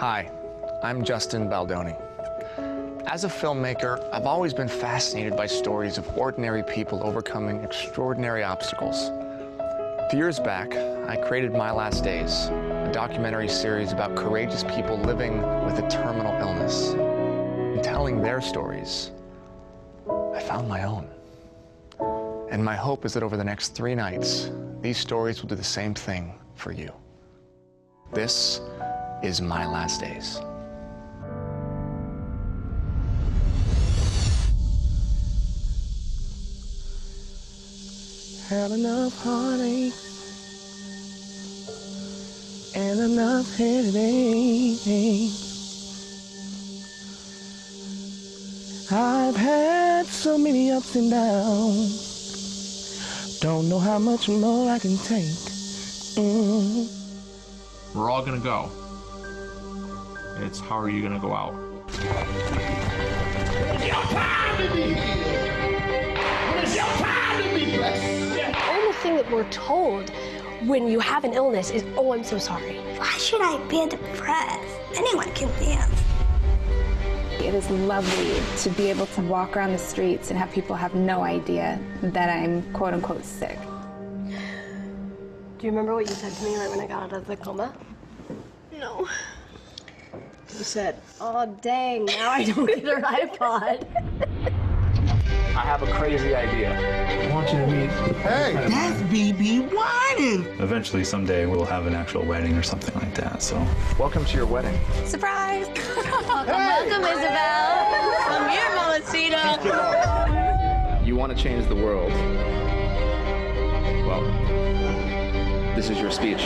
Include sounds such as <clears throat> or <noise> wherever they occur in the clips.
Hi, I'm Justin Baldoni. As a filmmaker, I've always been fascinated by stories of ordinary people overcoming extraordinary obstacles. A few years back, I created My Last Days, a documentary series about courageous people living with a terminal illness. In telling their stories, I found my own. And my hope is that over the next three nights, these stories will do the same thing for you. This is My Last Days. Had enough heartache and enough headache. I've had so many ups and downs. Don't know how much more I can take. Mm. We're all gonna go. It's how are you gonna go out? It's your time to be healed. It's your time to be blessed. The only thing that we're told when you have an illness is, oh, I'm so sorry. Why should I be depressed? Anyone can dance. It is lovely to be able to walk around the streets and have people have no idea that I'm quote unquote sick. Do you remember what you said to me right when I got out of the coma? No. You said, oh, dang, now I don't get her iPod. I have a crazy idea. I want you to meet. Hey, that's BB whining. Eventually, someday, we'll have an actual wedding or something like that. So, Welcome to your wedding. Surprise! <laughs> Welcome, Isabel. Come here, Mamacita. You want to change the world. Well, this is your speech.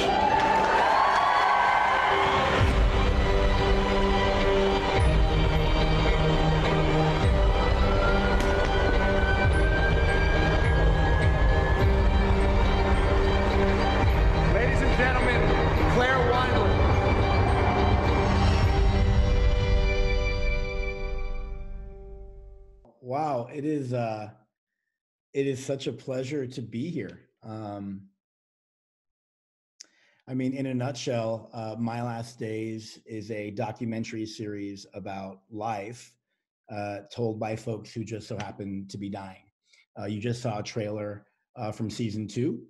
It is uh it is such a pleasure to be here. Um I mean, in a nutshell, uh, My Last Days is a documentary series about life uh, told by folks who just so happen to be dying. Uh, you just saw a trailer uh, from season two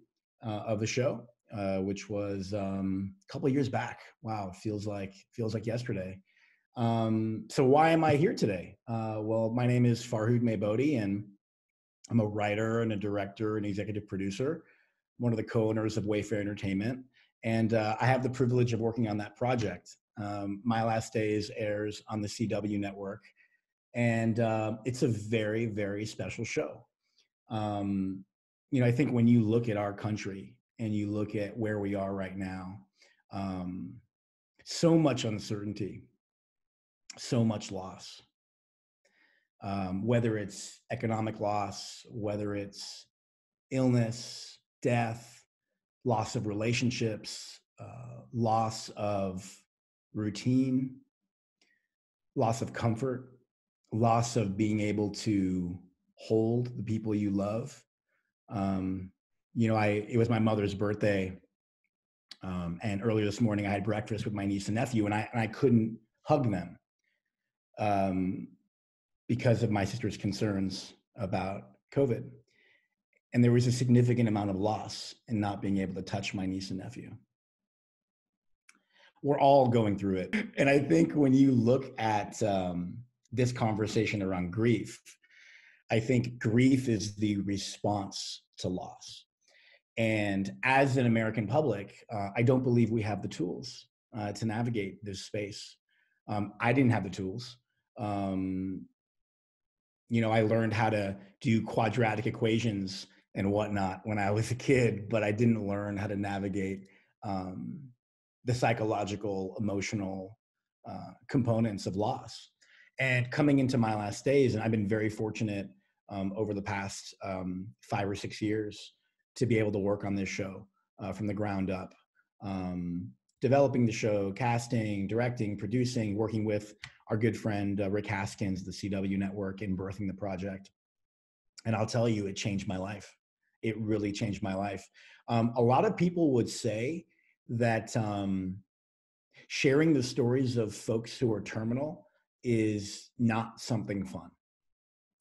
uh, of the show, uh, which was um, a couple years back. Wow, feels like feels like yesterday. Um, so why am I here today? Uh, well, my name is Farhoud Meybodi, and I'm a writer and a director and executive producer, one of the co-owners of Wayfarer Entertainment, and uh, I have the privilege of working on that project. Um, My Last Days airs on the CW network, and uh, it's a very, very special show. Um, you know, I think when you look at our country and you look at where we are right now, um, so much uncertainty, so much loss. Um, whether it's economic loss, whether it's illness, death, loss of relationships, uh, loss of routine, loss of comfort, loss of being able to hold the people you love. Um, you know, I it was my mother's birthday, um, and earlier this morning I had breakfast with my niece and nephew, and I and I couldn't hug them um, because of my sister's concerns about COVID. And there was a significant amount of loss in not being able to touch my niece and nephew. We're all going through it. <clears throat> And I think when you look at um, this conversation around grief, I think grief is the response to loss. And as an American public, uh, I don't believe we have the tools uh, to navigate this space. Um, I didn't have the tools. Um, you know, I learned how to do quadratic equations and whatnot when I was a kid, but I didn't learn how to navigate um, the psychological, emotional uh, components of loss. And coming into my last days, and I've been very fortunate um, over the past um, five or six years to be able to work on this show uh, from the ground up. Um, developing the show, casting, directing, producing, working with our good friend uh, Rick Haskins, the CW network, in birthing the project. And I'll tell you, it changed my life. It really changed my life. Um, a lot of people would say that um, sharing the stories of folks who are terminal is not something fun,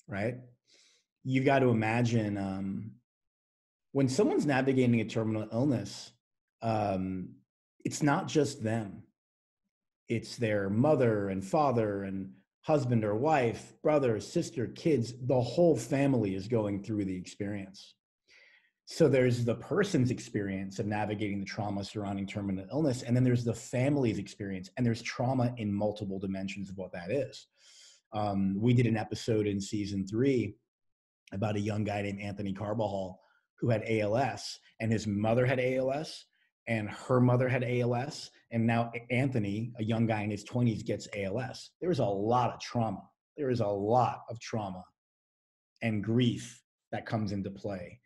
right? You've got to imagine um, when someone's navigating a terminal illness, um, it's not just them, it's their mother and father and husband or wife, brother, sister, kids, the whole family is going through the experience. So there's the person's experience of navigating the trauma surrounding terminal illness, and then there's the family's experience, and there's trauma in multiple dimensions of what that is. Um, we did an episode in season three about a young guy named Anthony Carbajal who had ALS, and his mother had ALS, and her mother had ALS, and now Anthony, a young guy in his 20s, gets ALS. There is a lot of trauma. There is a lot of trauma and grief that comes into play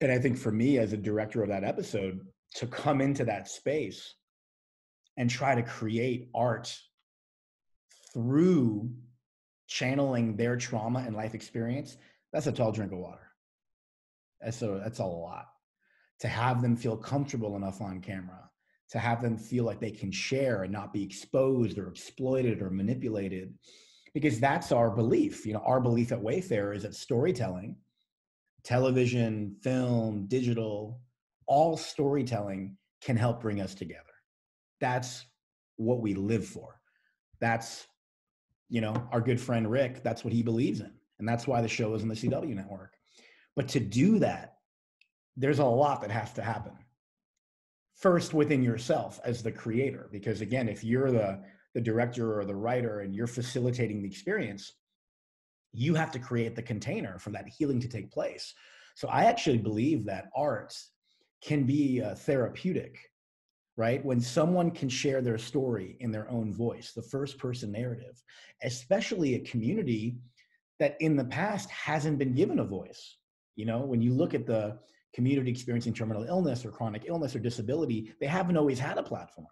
and I think for me as a director of that episode, to come into that space and try to create art through channeling their trauma and life experience, that's a tall drink of water. A, that's a lot. To have them feel comfortable enough on camera, to have them feel like they can share and not be exposed or exploited or manipulated, because that's our belief. You know, our belief at Wayfarer is that storytelling television, film, digital, all storytelling can help bring us together. That's what we live for. That's, you know, our good friend Rick, that's what he believes in. And that's why the show is on the CW network. But to do that, there's a lot that has to happen. First, within yourself as the creator, because again, if you're the, the director or the writer and you're facilitating the experience, you have to create the container for that healing to take place. So I actually believe that art can be uh, therapeutic, right? When someone can share their story in their own voice, the first person narrative, especially a community that in the past hasn't been given a voice. You know, when you look at the community experiencing terminal illness or chronic illness or disability, they haven't always had a platform.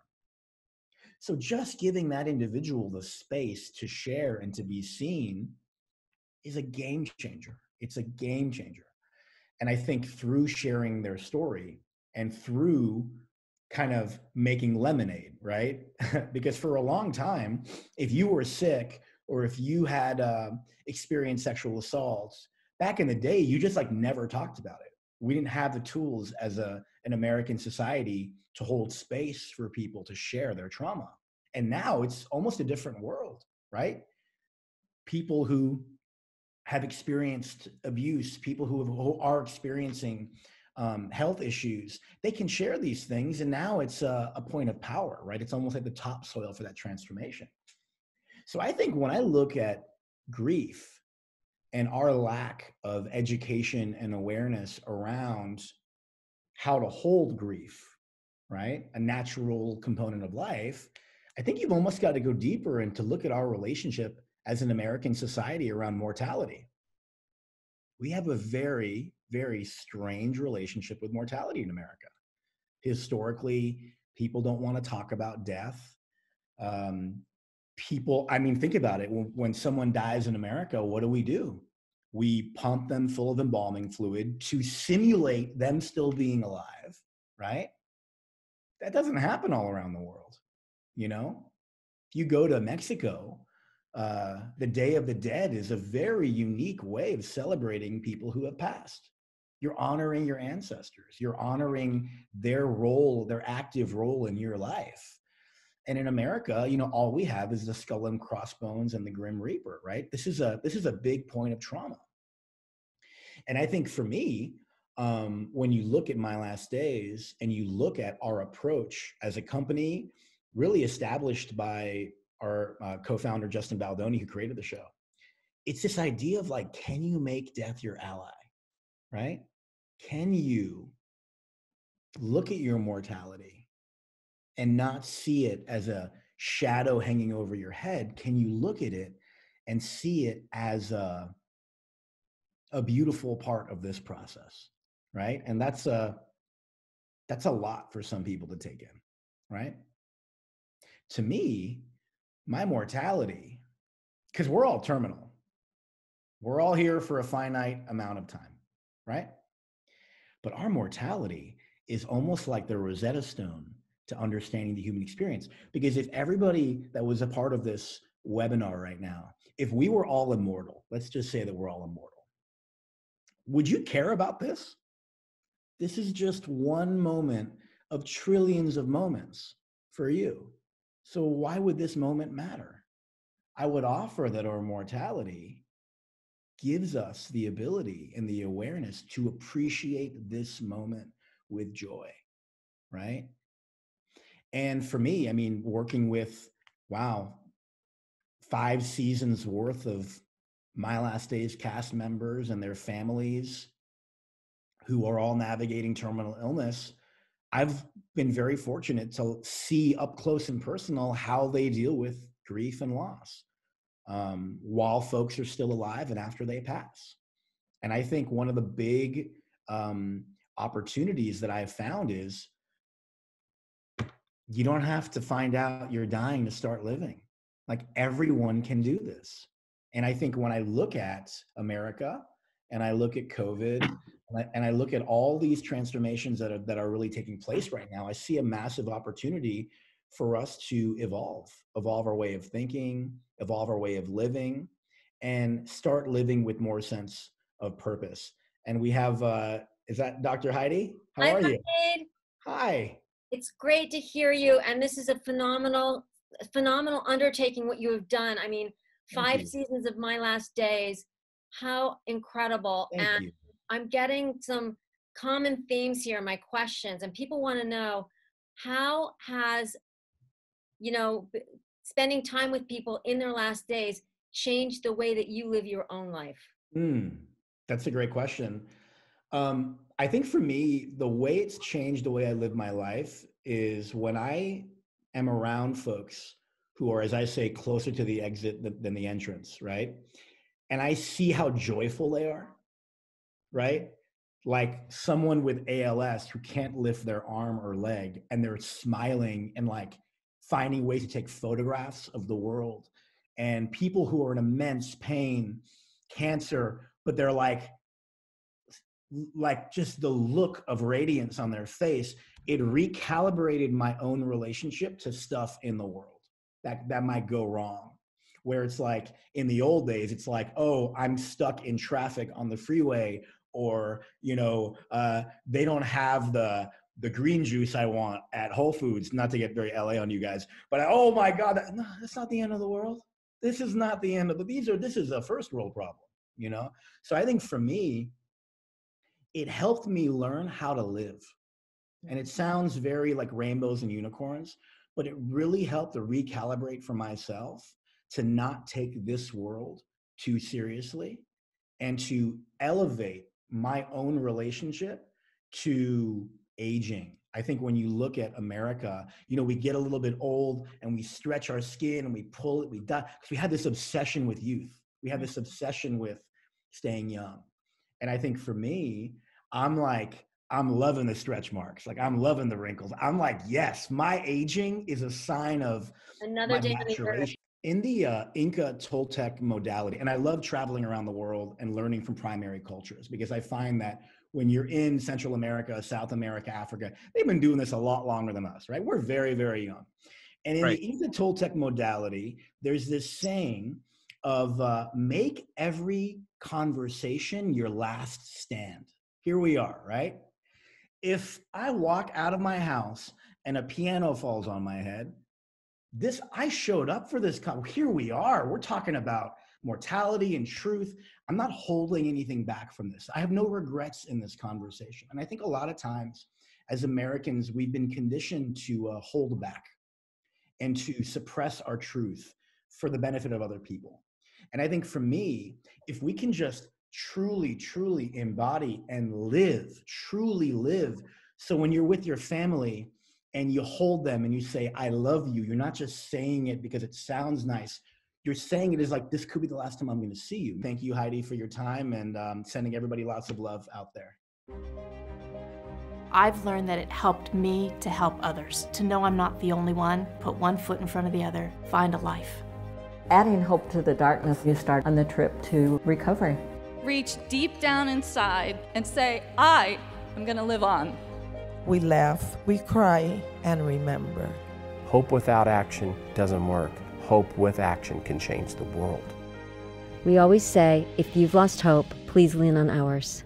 So just giving that individual the space to share and to be seen is a game changer. It's a game changer. And I think through sharing their story and through kind of making lemonade, right? <laughs> because for a long time, if you were sick or if you had uh, experienced sexual assaults, back in the day, you just like never talked about it. We didn't have the tools as a, an American society to hold space for people to share their trauma. And now it's almost a different world, right? People who have experienced abuse, people who, have, who are experiencing um, health issues, they can share these things. And now it's a, a point of power, right? It's almost like the topsoil for that transformation. So I think when I look at grief and our lack of education and awareness around how to hold grief, right? A natural component of life. I think you've almost got to go deeper and to look at our relationship as an American society around mortality. We have a very, very strange relationship with mortality in America. Historically, people don't want to talk about death. Um, people, I mean, think about it. When, when someone dies in America, what do we do? We pump them full of embalming fluid to simulate them still being alive, right? That doesn't happen all around the world, you know? If you go to Mexico, uh, the Day of the Dead is a very unique way of celebrating people who have passed. You're honoring your ancestors. You're honoring their role, their active role in your life. And in America, you know, all we have is the skull and crossbones and the grim reaper, right? This is a this is a big point of trauma. And I think for me, um, when you look at my last days and you look at our approach as a company, really established by our uh, co-founder Justin Baldoni, who created the show. It's this idea of like, can you make death your ally? Right? Can you look at your mortality and not see it as a shadow hanging over your head? Can you look at it and see it as a a beautiful part of this process? Right? And that's a that's a lot for some people to take in, right? To me, my mortality, because we're all terminal, we're all here for a finite amount of time, right? But our mortality is almost like the Rosetta Stone to understanding the human experience. Because if everybody that was a part of this webinar right now, if we were all immortal, let's just say that we're all immortal, would you care about this? This is just one moment of trillions of moments for you. So why would this moment matter? I would offer that our mortality gives us the ability and the awareness to appreciate this moment with joy, right? And for me, I mean, working with, wow, five seasons worth of My Last Days cast members and their families who are all navigating terminal illness, I've been very fortunate to see up close and personal how they deal with grief and loss um, while folks are still alive and after they pass. And I think one of the big um, opportunities that I've found is you don't have to find out you're dying to start living. Like everyone can do this. And I think when I look at America and I look at COVID <laughs> and I, and I look at all these transformations that are, that are really taking place right now, I see a massive opportunity for us to evolve, evolve our way of thinking, evolve our way of living, and start living with more sense of purpose. And we have, uh, is that Dr. Heidi? How Hi, are you? Hi. It's great to hear you, and this is a phenomenal, phenomenal undertaking. What you have done. I mean, five seasons of My Last Days. How incredible! Thank and you. I'm getting some common themes here. in My questions, and people want to know how has, you know, spending time with people in their last days changed the way that you live your own life. Mm, that's a great question. Um, I think for me, the way it's changed the way I live my life is when I am around folks who are, as I say, closer to the exit than, the entrance, right? And I see how joyful they are, right? Like someone with ALS who can't lift their arm or leg and they're smiling and like finding ways to take photographs of the world. And people who are in immense pain, cancer, but they're like, like just the look of radiance on their face, it recalibrated my own relationship to stuff in the world that that might go wrong. Where it's like in the old days, it's like, oh, I'm stuck in traffic on the freeway, or you know, uh, they don't have the the green juice I want at Whole Foods. Not to get very LA on you guys, but oh my God, that, no, that's not the end of the world. This is not the end of the. These are this is a first world problem, you know. So I think for me, it helped me learn how to live. And it mm-hmm. sounds very like rainbows and unicorns, but it really helped to recalibrate for myself to not take this world too seriously and to elevate my own relationship to aging. I think when you look at America, you know, we get a little bit old and we stretch our skin and we pull it, we die because we have this obsession with youth. We have this mm-hmm. obsession with staying young. And I think for me, I'm like, I'm loving the stretch marks. Like I'm loving the wrinkles. I'm like, yes, my aging is a sign of Another my day on the earth. maturation. In the uh, Inca Toltec modality, and I love traveling around the world and learning from primary cultures because I find that when you're in Central America, South America, Africa, they've been doing this a lot longer than us, right? We're very, very young. And in Right. the Inca Toltec modality, there's this saying of uh, make every conversation your last stand. Here we are, right? If I walk out of my house and a piano falls on my head, this I showed up for this. Here we are. We're talking about mortality and truth. I'm not holding anything back from this. I have no regrets in this conversation. And I think a lot of times, as Americans, we've been conditioned to uh, hold back and to suppress our truth for the benefit of other people. And I think for me, if we can just truly, truly embody and live, truly live. So when you're with your family and you hold them and you say, I love you, you're not just saying it because it sounds nice. You're saying it is like, this could be the last time I'm going to see you. Thank you, Heidi, for your time and um, sending everybody lots of love out there. I've learned that it helped me to help others, to know I'm not the only one, put one foot in front of the other, find a life. Adding hope to the darkness, you start on the trip to recovery. Reach deep down inside and say, I am going to live on. we laugh, we cry, and remember. Hope without action doesn't work. Hope with action can change the world. We always say if you've lost hope, please lean on ours.